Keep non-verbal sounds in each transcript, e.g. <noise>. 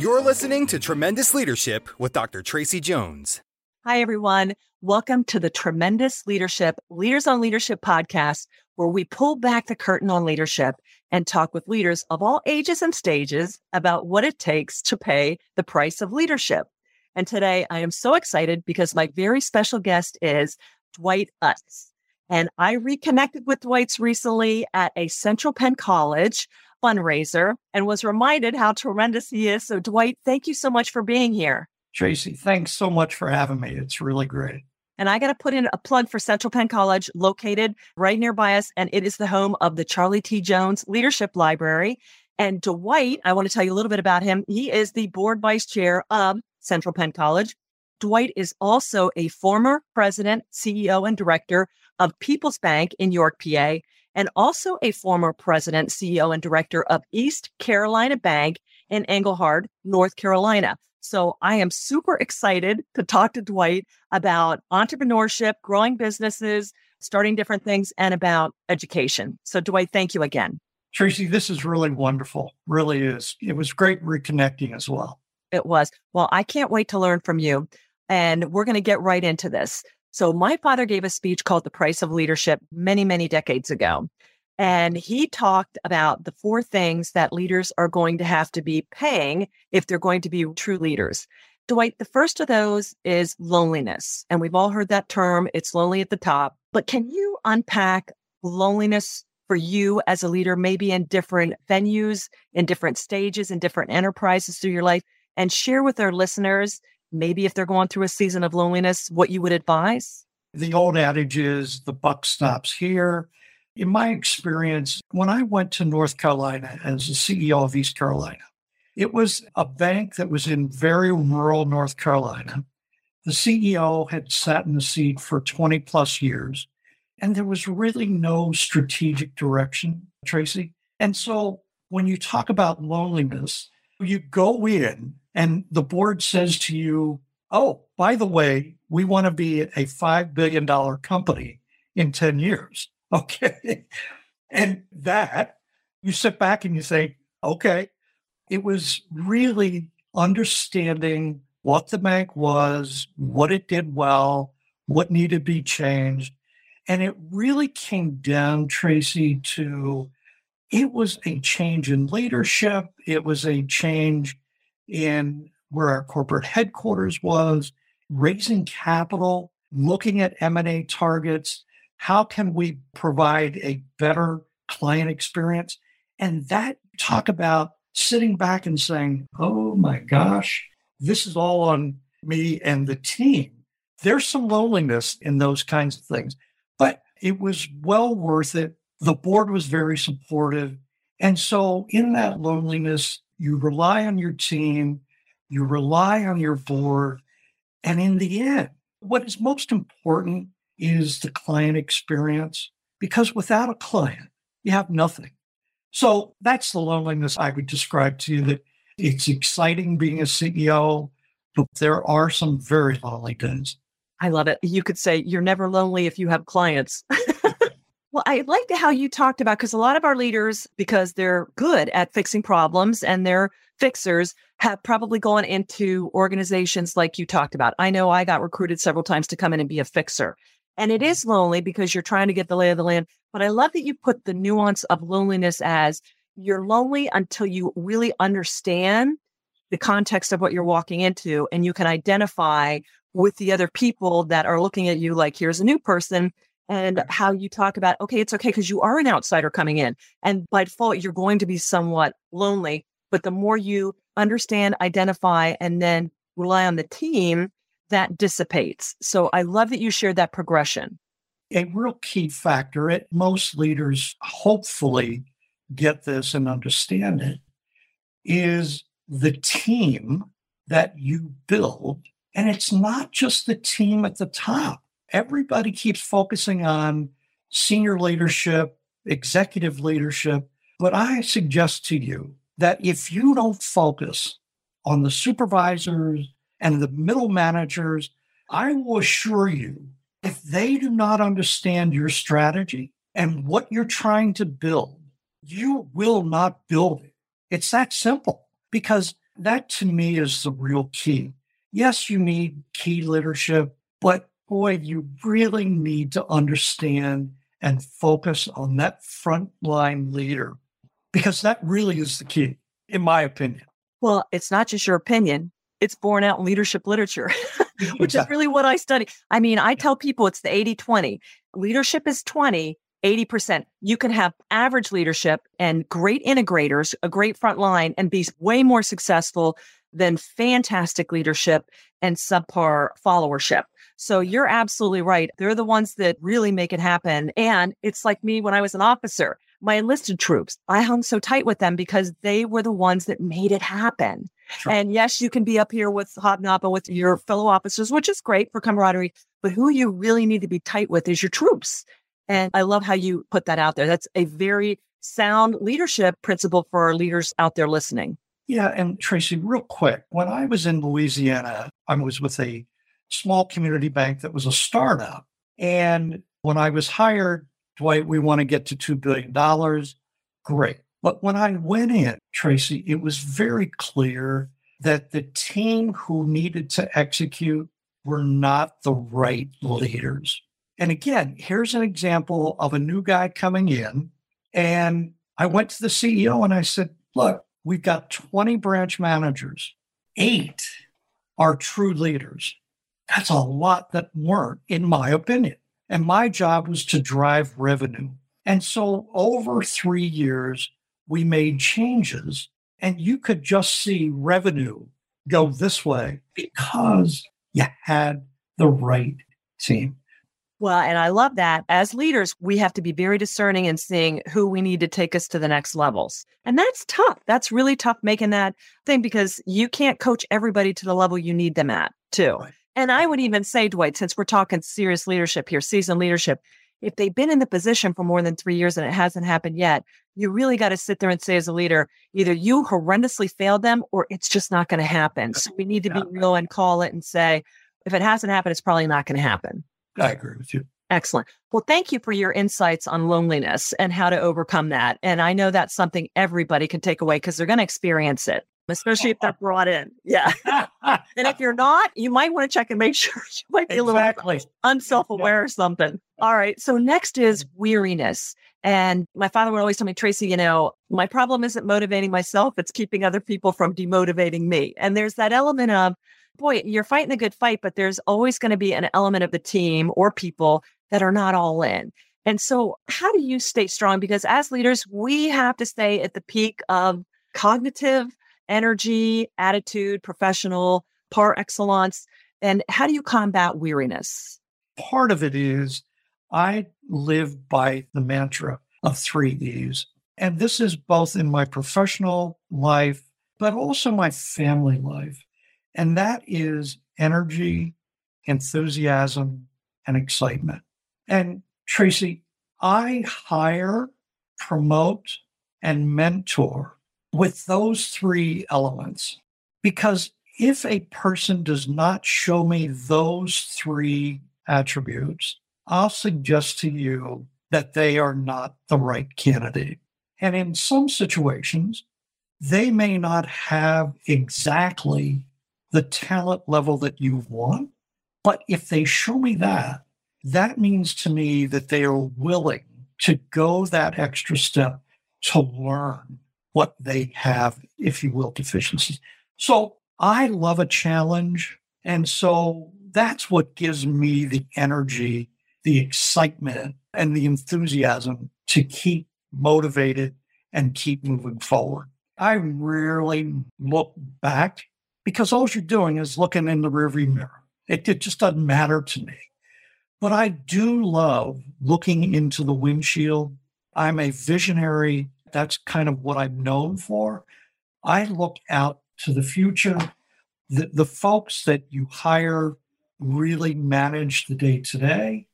You're listening to Tremendous Leadership with Dr. Tracy Jones. Hi, everyone. Welcome to the Tremendous Leadership Leaders on Leadership podcast, where we pull back the curtain on leadership and talk with leaders of all ages and stages about what it takes to pay the price of leadership. And today I am so excited because my very special guest is Dwight Utz. And I reconnected with Dwight's recently at a Central Penn College fundraiser and was reminded how tremendous he is. So, Dwight, thank you so much for being here. Tracy, thanks so much for having me. It's really great. And I got to put in a plug for Central Penn College, located right nearby us. And it is the home of the Charlie T. Jones Leadership Library. And Dwight, I want to tell you a little bit about him. He is the board vice chair of Central Penn College. Dwight is also a former president, CEO, and director of People's Bank in York, PA, and also a former president, CEO, and director of East Carolina Bank in Engelhard, North Carolina. So I am super excited to talk to Dwight about entrepreneurship, growing businesses, starting different things, and about education. So, Dwight, thank you again. Tracy, this is really wonderful. Really is. It was great reconnecting as well. It was. Well, I can't wait to learn from you. And we're going to get right into this. So, my father gave a speech called The Price of Leadership many, many decades ago. And he talked about the four things that leaders are going to have to be paying if they're going to be true leaders. Dwight, the first of those is loneliness. And we've all heard that term. It's lonely at the top. But can you unpack loneliness for you as a leader, maybe in different venues, in different stages, in different enterprises through your life, and share with our listeners maybe if they're going through a season of loneliness, what you would advise? The old adage is the buck stops here. In my experience, when I went to North Carolina as the CEO of East Carolina, it was a bank that was in very rural North Carolina. The CEO had sat in the seat for 20 plus years, and there was really no strategic direction, Tracy. And so when you talk about loneliness, you go in and the board says to you, oh, by the way, we want to be a $5 billion company in 10 years. <laughs> Okay. and that you sit back and you say, okay, it was really understanding what the bank was, what it did well, what needed to be changed. And it really came down, Tracy, to it was a change in leadership. It was a change in where our corporate headquarters was, raising capital, looking at M&A targets. How can we provide a better client experience? And that talk about sitting back and saying, oh my gosh, this is all on me and the team. There's some loneliness in those kinds of things, but it was well worth it. The board was very supportive. And so, in that loneliness, you rely on your team, you rely on your board. And in the end, what is most important is the client experience, because without a client, you have nothing. So that's the loneliness I would describe to you that it's exciting being a CEO, but there are some very lonely days. I love it. You could say you're never lonely if you have clients. <laughs> Well, I like how you talked about because a lot of our leaders, because they're good at fixing problems and they're fixers, have probably gone into organizations like you talked about. I know I got recruited several times to come in and be a fixer. And it mm-hmm. is lonely because you're trying to get the lay of the land. But I love that you put the nuance of loneliness as you're lonely until you really understand the context of what you're walking into and you can identify with the other people that are looking at you like here's a new person and how you talk about okay it's okay because you are an outsider coming in and by default you're going to be somewhat lonely but the more you understand identify and then rely on the team that dissipates. So i love that you shared that progression. A real key factor it most leaders hopefully get this and understand it is the team that you build and it's not just the team at the top. Everybody keeps focusing on senior leadership, executive leadership. But I suggest to you that if you don't focus on the supervisors and the middle managers, I will assure you, if they do not understand your strategy and what you're trying to build, you will not build it. It's that simple because that to me is the real key yes, you need key leadership, but boy, you really need to understand and focus on that frontline leader because that really is the key, in my opinion. Well, it's not just your opinion, it's borne out in leadership literature, <laughs> which is really what I study. I mean, I tell people it's the 80 20. Leadership is 20, 80%. You can have average leadership and great integrators, a great front line, and be way more successful than fantastic leadership and subpar followership. So you're absolutely right. They're the ones that really make it happen. And it's like me when I was an officer, my enlisted troops, I hung so tight with them because they were the ones that made it happen. Sure. And yes, you can be up here with hobnobbing with your fellow officers, which is great for camaraderie, but who you really need to be tight with is your troops. And I love how you put that out there. That's a very sound leadership principle for our leaders out there listening. Yeah. And Tracy, real quick, when I was in Louisiana, I was with a small community bank that was a startup. And when I was hired, Dwight, we want to get to $2 billion. Great. But when I went in, Tracy, it was very clear that the team who needed to execute were not the right leaders. And again, here's an example of a new guy coming in. And I went to the CEO and I said, Look, We've got 20 branch managers, eight are true leaders. That's a lot that weren't, in my opinion. And my job was to drive revenue. And so over three years, we made changes, and you could just see revenue go this way because you had the right team. Well, and I love that. As leaders, we have to be very discerning in seeing who we need to take us to the next levels. And that's tough. That's really tough making that thing because you can't coach everybody to the level you need them at, too. Right. And I would even say, Dwight, since we're talking serious leadership here, seasoned leadership, if they've been in the position for more than three years and it hasn't happened yet, you really got to sit there and say, as a leader, either you horrendously failed them or it's just not going to happen. So we need to be real and call it and say, if it hasn't happened, it's probably not going to happen. I agree with you. Excellent. Well, thank you for your insights on loneliness and how to overcome that. And I know that's something everybody can take away because they're going to experience it, especially if they're brought in. Yeah. <laughs> and if you're not, you might want to check and make <laughs> sure you might be exactly. a little unself aware or something. All right. So next is weariness. And my father would always tell me, Tracy, you know, my problem isn't motivating myself, it's keeping other people from demotivating me. And there's that element of, boy, you're fighting a good fight, but there's always going to be an element of the team or people that are not all in. And so, how do you stay strong? Because as leaders, we have to stay at the peak of cognitive energy, attitude, professional, par excellence. And how do you combat weariness? Part of it is I live by the mantra of three E's. And this is both in my professional life, but also my family life. And that is energy, enthusiasm, and excitement. And Tracy, I hire, promote, and mentor with those three elements because if a person does not show me those three attributes, I'll suggest to you that they are not the right candidate. And in some situations, they may not have exactly the talent level that you want. But if they show me that, that means to me that they are willing to go that extra step to learn what they have, if you will, deficiencies. So I love a challenge. And so that's what gives me the energy, the excitement, and the enthusiasm to keep motivated and keep moving forward. I rarely look back because all you're doing is looking in the rearview mirror. It, it just doesn't matter to me. But I do love looking into the windshield. I'm a visionary. That's kind of what I'm known for. I look out to the future. The, the folks that you hire really manage the day to day,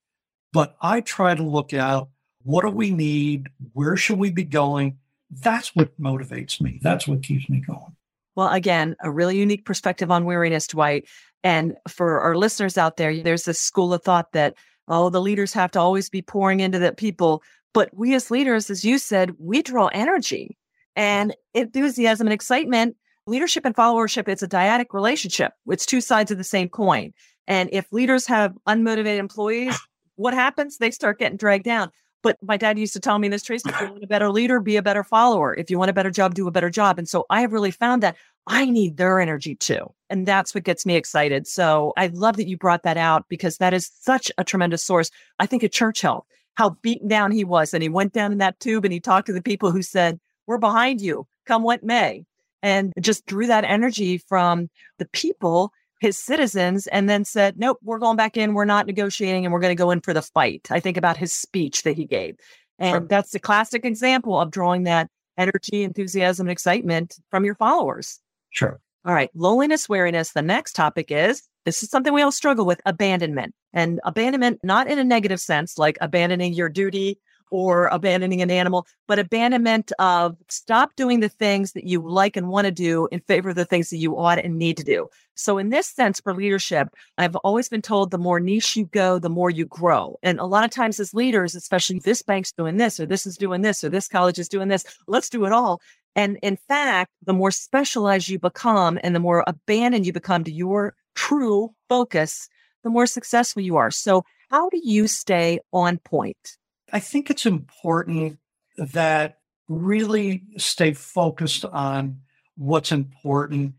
but I try to look out what do we need? Where should we be going? That's what motivates me. That's what keeps me going. Well, again, a really unique perspective on weariness, Dwight. And for our listeners out there, there's this school of thought that, oh, the leaders have to always be pouring into the people. But we as leaders, as you said, we draw energy and enthusiasm and excitement. Leadership and followership, it's a dyadic relationship. It's two sides of the same coin. And if leaders have unmotivated employees, <clears throat> what happens? They start getting dragged down. But my dad used to tell me this, Tracy, if you want a better leader, be a better follower. If you want a better job, do a better job. And so I have really found that I need their energy too. And that's what gets me excited. So I love that you brought that out because that is such a tremendous source. I think at Churchill, how beaten down he was. And he went down in that tube and he talked to the people who said, We're behind you, come what may. And just drew that energy from the people his citizens and then said, nope, we're going back in. We're not negotiating and we're going to go in for the fight. I think about his speech that he gave. And sure. that's the classic example of drawing that energy, enthusiasm, and excitement from your followers. Sure. All right. Loneliness, weariness. The next topic is this is something we all struggle with abandonment. And abandonment, not in a negative sense, like abandoning your duty or abandoning an animal, but abandonment of stop doing the things that you like and want to do in favor of the things that you ought and need to do. So, in this sense, for leadership, I've always been told the more niche you go, the more you grow. And a lot of times, as leaders, especially this bank's doing this, or this is doing this, or this college is doing this, let's do it all. And in fact, the more specialized you become and the more abandoned you become to your true focus, the more successful you are. So, how do you stay on point? I think it's important that really stay focused on what's important.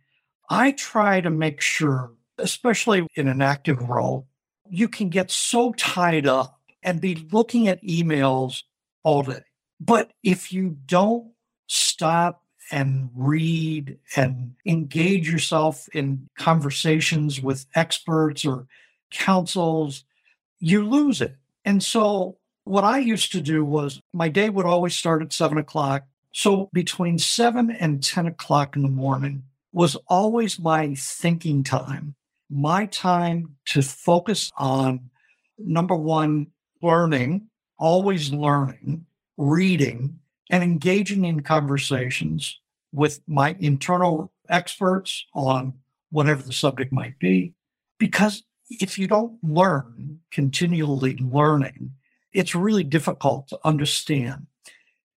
I try to make sure, especially in an active role, you can get so tied up and be looking at emails all day. But if you don't stop and read and engage yourself in conversations with experts or councils, you lose it. And so what I used to do was my day would always start at seven o'clock. So between seven and 10 o'clock in the morning was always my thinking time, my time to focus on number one, learning, always learning, reading, and engaging in conversations with my internal experts on whatever the subject might be. Because if you don't learn, continually learning, it's really difficult to understand.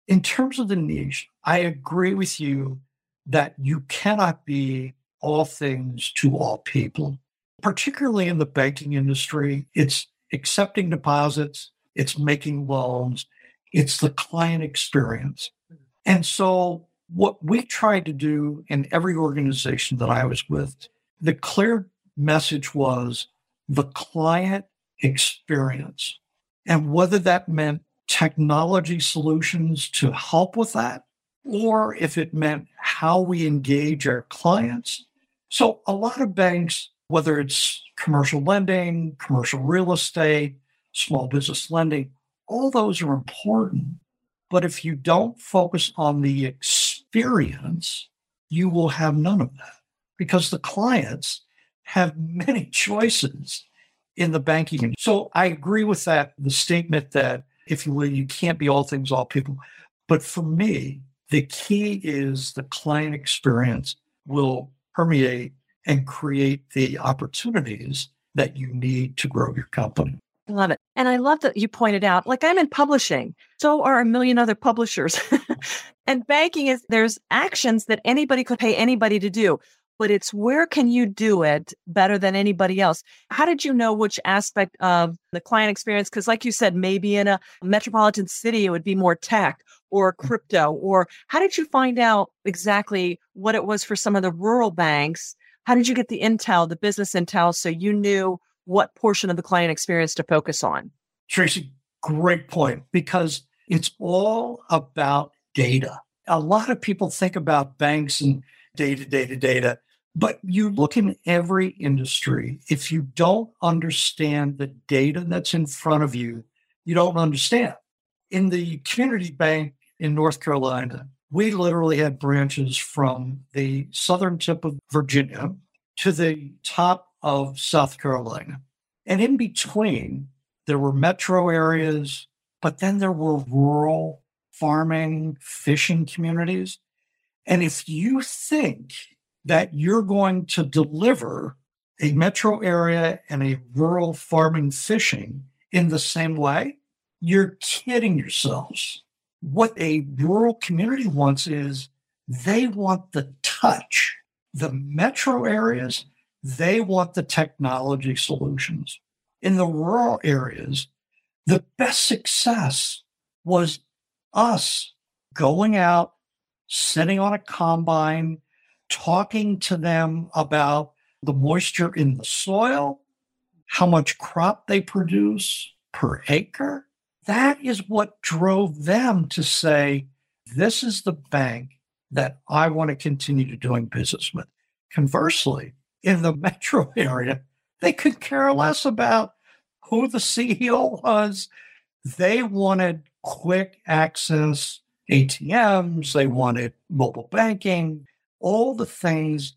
In terms of the niche, I agree with you that you cannot be all things to all people, particularly in the banking industry. It's accepting deposits, it's making loans, it's the client experience. Mm-hmm. And so, what we tried to do in every organization that I was with, the clear message was the client experience and whether that meant technology solutions to help with that, or if it meant how we engage our clients. So, a lot of banks, whether it's commercial lending, commercial real estate, small business lending, all those are important. But if you don't focus on the experience, you will have none of that because the clients have many <laughs> choices in the banking. So I agree with that, the statement that, if you will, you can't be all things, all people. But for me, the key is the client experience will permeate and create the opportunities that you need to grow your company. I love it. And I love that you pointed out, like I'm in publishing, so are a million other publishers. <laughs> and banking is there's actions that anybody could pay anybody to do. but it's where can you do it better than anybody else? How did you know which aspect of the client experience? Because, like you said, maybe in a metropolitan city, it would be more tech or mm. crypto. Or how did you find out exactly what it was for some of the rural banks? How did you get the intel, the business intel, so you knew what portion of the client experience to focus on? Tracy, great point, because it's all about data. A lot of people think about banks and data, data, data. But you look in every industry, if you don't understand the data that's in front of you, you don't understand. In the community bank in North Carolina, we literally had branches from the southern tip of Virginia to the top of South Carolina. And in between, there were metro areas, but then there were rural farming, fishing communities. And if you think that you're going to deliver a metro area and a rural farming fishing in the same way, you're kidding yourselves. What a rural community wants is they want the touch. The metro areas, they want the technology solutions. In the rural areas, the best success was us going out, sitting on a combine, talking to them about the moisture in the soil, how much crop they produce per acre. That is what drove them to say, this is the bank that I want to continue to doing business with. Conversely, in the metro <laughs> area, they could care less about who the CEO was. They wanted quick access ATMs, they wanted mobile banking, all the things,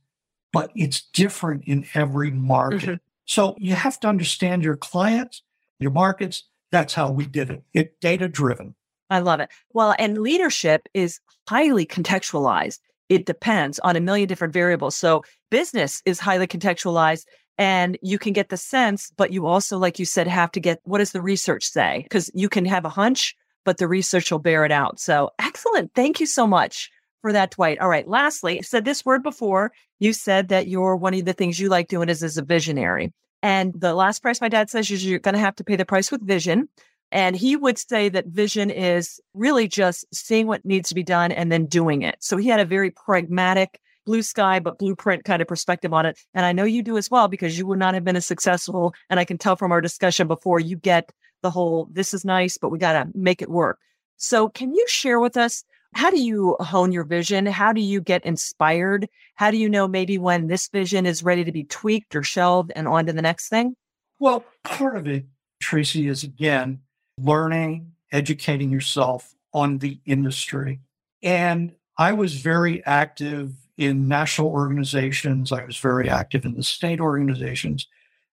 but it's different in every market. Mm-hmm. So you have to understand your clients, your markets. That's how we did it. It data driven. I love it. Well, and leadership is highly contextualized. It depends on a million different variables. So business is highly contextualized and you can get the sense, but you also, like you said, have to get what does the research say? Because you can have a hunch, but the research will bear it out. So excellent. Thank you so much for that, Dwight. All right. Lastly, I said this word before. You said that you're one of the things you like doing is as a visionary. And the last price my dad says is you're going to have to pay the price with vision. And he would say that vision is really just seeing what needs to be done and then doing it. So he had a very pragmatic, blue sky, but blueprint kind of perspective on it. And I know you do as well because you would not have been as successful. And I can tell from our discussion before you get the whole this is nice, but we got to make it work. So can you share with us how do you hone your vision? How do you get inspired? How do you know maybe when this vision is ready to be tweaked or shelved and on to the next thing? Well, part of it, Tracy, is again learning, educating yourself on the industry. And I was very active in national organizations, I was very active in the state organizations,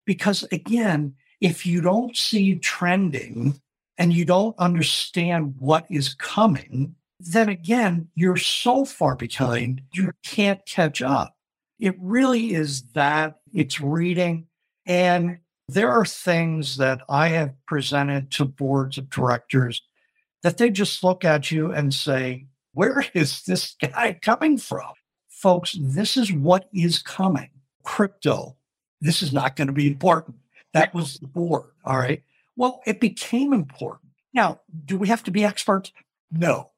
because again, if you don't see trending and you don't understand what is coming, then again, you're so far behind, you can't catch up. It really is that it's reading. And there are things that I have presented to boards of directors that they just look at you and say, Where <laughs> is this guy coming from? Folks, this is what is coming. Crypto, this is not going to be important. That was the board. All right. Well, it became important. Now, do we have to be experts? No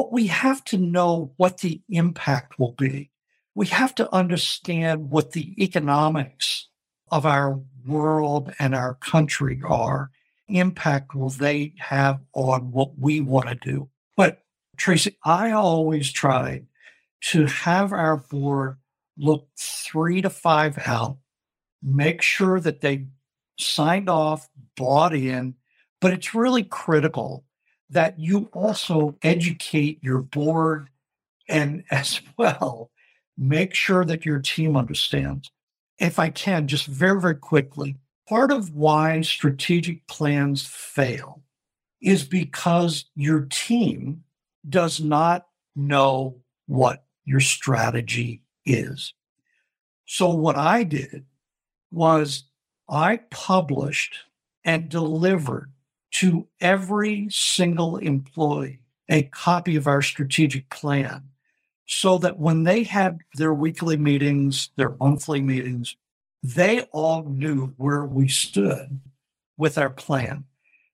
but we have to know what the impact will be. We have to understand what the economics of our world and our country are. Impact will they have on what we want to do? But Tracy, I always tried to have our board look three to five out, make sure that they signed off, bought in, but it's really critical that you also educate your board and <laughs> as well make sure that your team understands. If I can, just very, very quickly, part of why strategic plans fail is because your team does not know what your strategy is. So, what I did was I published and delivered to every single employee a copy of our strategic plan so that when they had their weekly meetings, their monthly meetings, they all knew where we stood with our plan.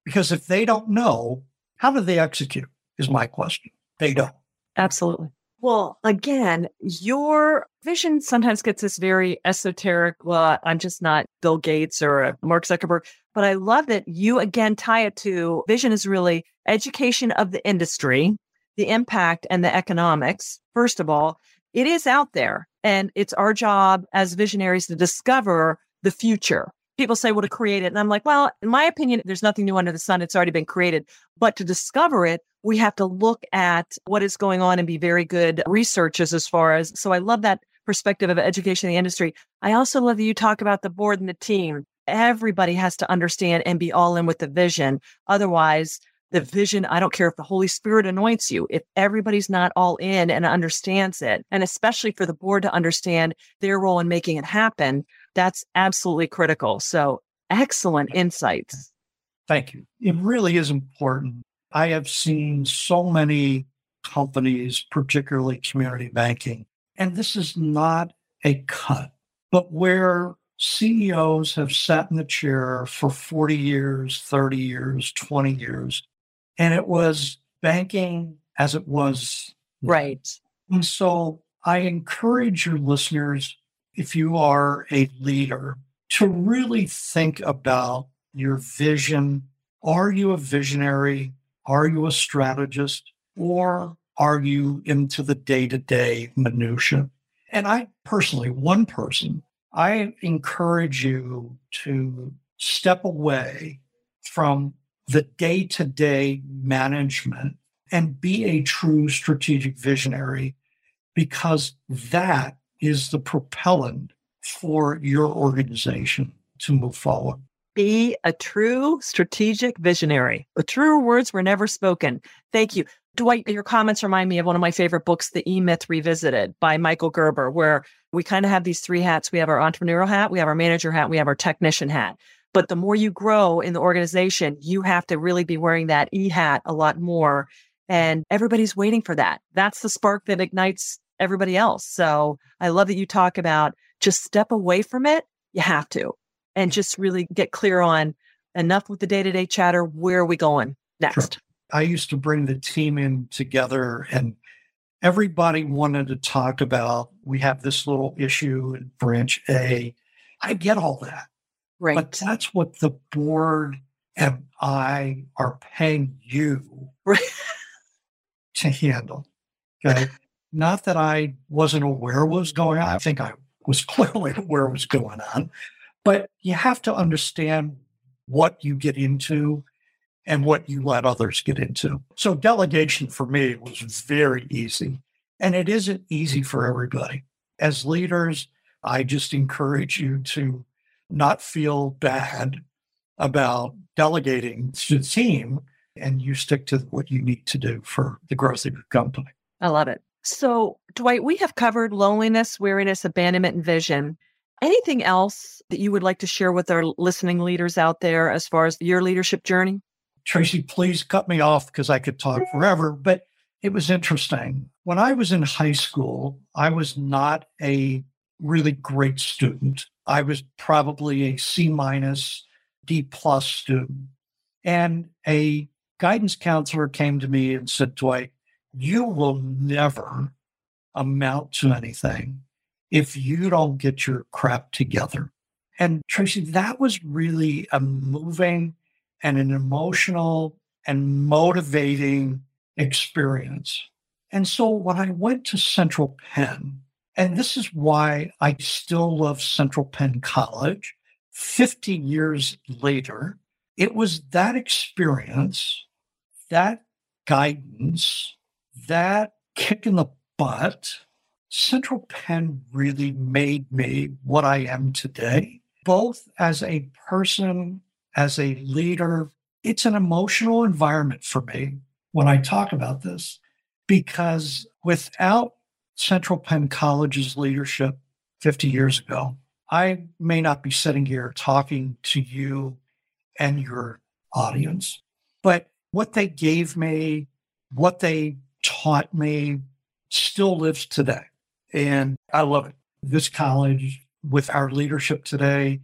Because if they don't know, how do they execute? Is my question. They don't. Absolutely. Well, again, your vision sometimes gets this very esoteric. Well, I'm just not Bill Gates or uh, Mark Zuckerberg, but I love that you again tie it to vision is really education of the industry, the impact and the economics. First of all, it is out there and it's our job as visionaries to discover the future people say, well, to create it. And I'm like, well, in my opinion, there's nothing new under the sun. It's already been created. But to discover it, we have to look at what is going on and be very good researchers as far as. So I love that perspective of education in the industry. I also love that you talk about the board and the team. Everybody has to understand and be all in with the vision. Otherwise, the vision, I don't care if the Holy Spirit anoints you, if everybody's not all in and understands it, and especially for the board to understand their role in making it happen, that's absolutely critical. So excellent insights. Thank you. It really is important. I have seen so many companies, particularly community banking, and this is not a cut, but where CEOs have sat in the chair for 40 years, 30 years, 20 years, and it was banking as it was. Right. And so I encourage your listeners if you are a leader, to really think about your vision. Are you a visionary? Are you a strategist? Or are you into the day to day minutia? And I personally, one person, I encourage you to step away from the day to day management and be a true strategic visionary because that is the propellant for your organization to move forward. Be a true strategic visionary. The truer words were never spoken. Thank you. Dwight, your comments remind me of one of my favorite books, The E Myth Revisited by Michael Gerber, where we kind of have these three hats. We have our entrepreneurial hat, we have our manager hat, we have our technician hat. But the more you grow in the organization, you have to really be wearing that E hat a lot more. And everybody's waiting for that. That's the spark that ignites everybody else. So I love that you talk about just step away from it. You have to, and just really get clear on enough with the day to day chatter. Where are we going next? Sure. I used to bring the team in together and everybody wanted to talk about we have this little issue in branch A. I get all that. Right. But that's what the board and I are paying you right. to handle. Okay. Not that I wasn't aware what was going on. I think I was <laughs> clearly aware what was going on. But you have to understand what you get into and what you let others get into. So delegation for me was very easy. And it isn't easy for everybody. As leaders, I just encourage you to not feel bad about delegating to the team and you stick to what you need to do for the growth of your company. I love it. So, Dwight, we have covered loneliness, weariness, abandonment, and vision. Anything else that you would like to share with our listening leaders out there as far as your leadership journey? Tracy, please cut me off because I could talk <laughs> forever, but it was interesting. When I was in high school, I was not a really great student. I was probably a C minus, D plus student. And a guidance counselor came to me and said, Dwight, you will never amount to mm. anything if you don't get your crap together. And Tracy, that was really a moving and an emotional and motivating experience. And so when I went to Central Penn, and this is why I still love Central Penn College 50 years later, it was that experience, that guidance, that kick in the butt, Central Penn really made me what I am today, both as a person, as a leader. It's an emotional environment for me when I talk about this, because without Central Penn College's leadership 50 years ago, I may not be sitting here talking to you and your audience. But what they gave me, what they taught me still lives today. And I love it. This college, with our leadership today,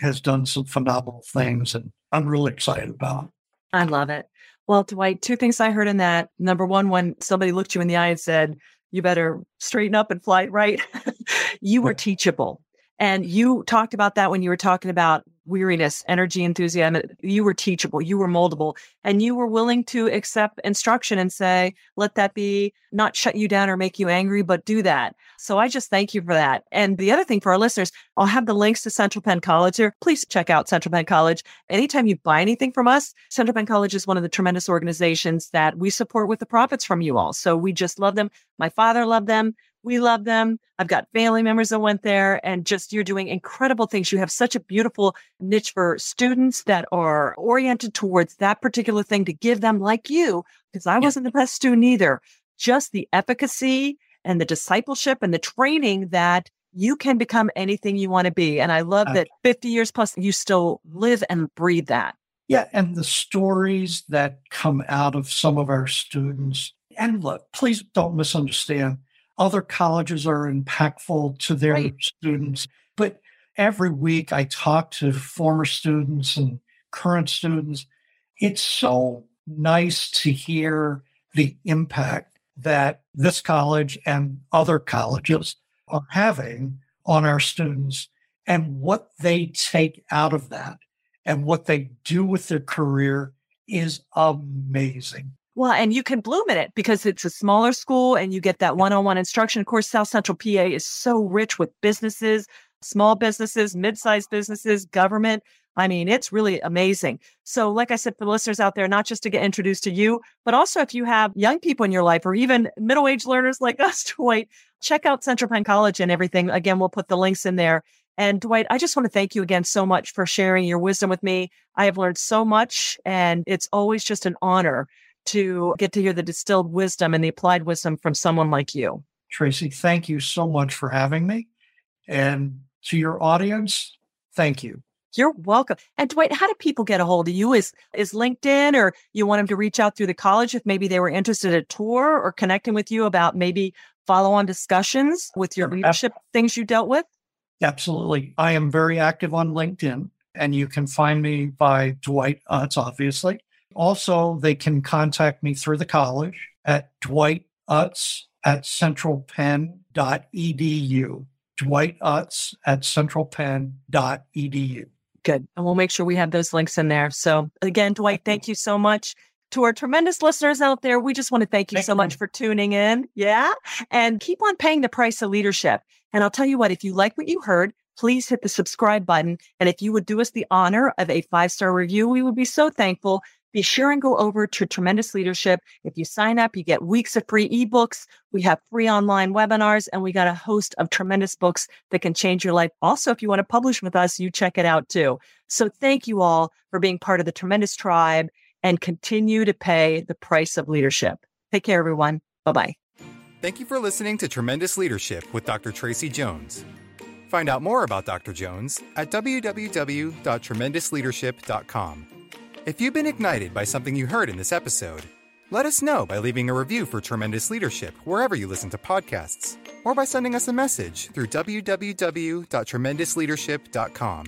has done some phenomenal things, and I'm really excited about it. I love it. Well, Dwight, two things I heard in that. Number one, when somebody looked you in the eye and said, You better straighten up and fly right, <laughs> you were teachable. And you talked about that when you were talking about weariness, energy, enthusiasm. You were teachable, you were moldable, and you were willing to accept instruction and say, let that be not shut you down or make you angry, but do that. So I just thank you for that. And the other thing for our listeners, I'll have the links to Central Penn College here. Please check out Central Penn College. Anytime you buy anything from us, Central Penn College is one of the tremendous organizations that we support with the profits from you all. So we just love them. My father loved them. We love them. I've got family members that went there and just you're doing incredible things. You have such a beautiful niche for students that are oriented towards that particular thing to give them like you, because I wasn't the best student either. Just the efficacy and the discipleship and the training that you can become anything you want to be. And I love that 50 years plus you still live and breathe that. Yeah. And the stories that come out of some of our students. And look, please don't misunderstand other colleges are impactful to their right. students. But every week I talk to former students and current students. It's so nice to hear the impact that this college and other colleges are having on our students and what they take out of that and what they do with their career is amazing. Well, and you can bloom in it because it's a smaller school and you get that one on one instruction. Of course, South Central PA is so rich with businesses, small businesses, mid sized businesses, government. I mean, it's really amazing. So, like I said, for the listeners out there, not just to get introduced to you, but also if you have young people in your life or even middle aged learners like <laughs> us, Dwight, check out Central Penn College and everything. Again, we'll put the links in there. And Dwight, I just want to thank you again so much for sharing your wisdom with me. I have learned so much, and it's always just an honor to get to hear the distilled wisdom and the applied wisdom from someone like you. Tracy, thank you so much for having me. And to your audience, thank you. You're welcome. And Dwight, how do people get a hold of you? Is is LinkedIn or you want them to reach out through the college if maybe they were interested in a tour or connecting with you about maybe follow-on discussions with your leadership things you dealt with? Absolutely. I am very active on LinkedIn and you can find me by Dwight Utz, obviously. Also, they can contact me through the college at Dwight Utz at centralpenn.edu. Dwight Utz at centralpenn.edu. Good. And we'll make sure we have those links in there. So, again, Dwight, thank you so much. To our tremendous listeners out there, we just want to thank you thank so you. much for tuning in. Yeah. And keep on paying the price of leadership. And I'll tell you what, if you like what you heard, please hit the subscribe button. And if you would do us the honor of a five star review, we would be so thankful be sure and go over to Tremendous Leadership. If you sign up, you get weeks of free ebooks. We have free online webinars and we got a host of tremendous books that can change your life. Also, if you want to publish with us, you check it out too. So thank you all for being part of the tremendous tribe and continue to pay the price of leadership. Take care, everyone. Bye bye. Thank you for listening to Tremendous Leadership with Dr. Tracy Jones. Find out more about Dr. Jones at www.tremendousleadership.com. If you've been ignited by something you heard in this episode, let us know by leaving a review for Tremendous Leadership wherever you listen to podcasts, or by sending us a message through www.tremendousleadership.com.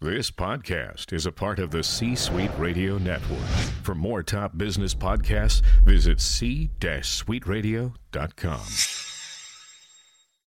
This podcast is a part of the C Suite Radio Network. For more top business podcasts, visit c-suiteradio.com.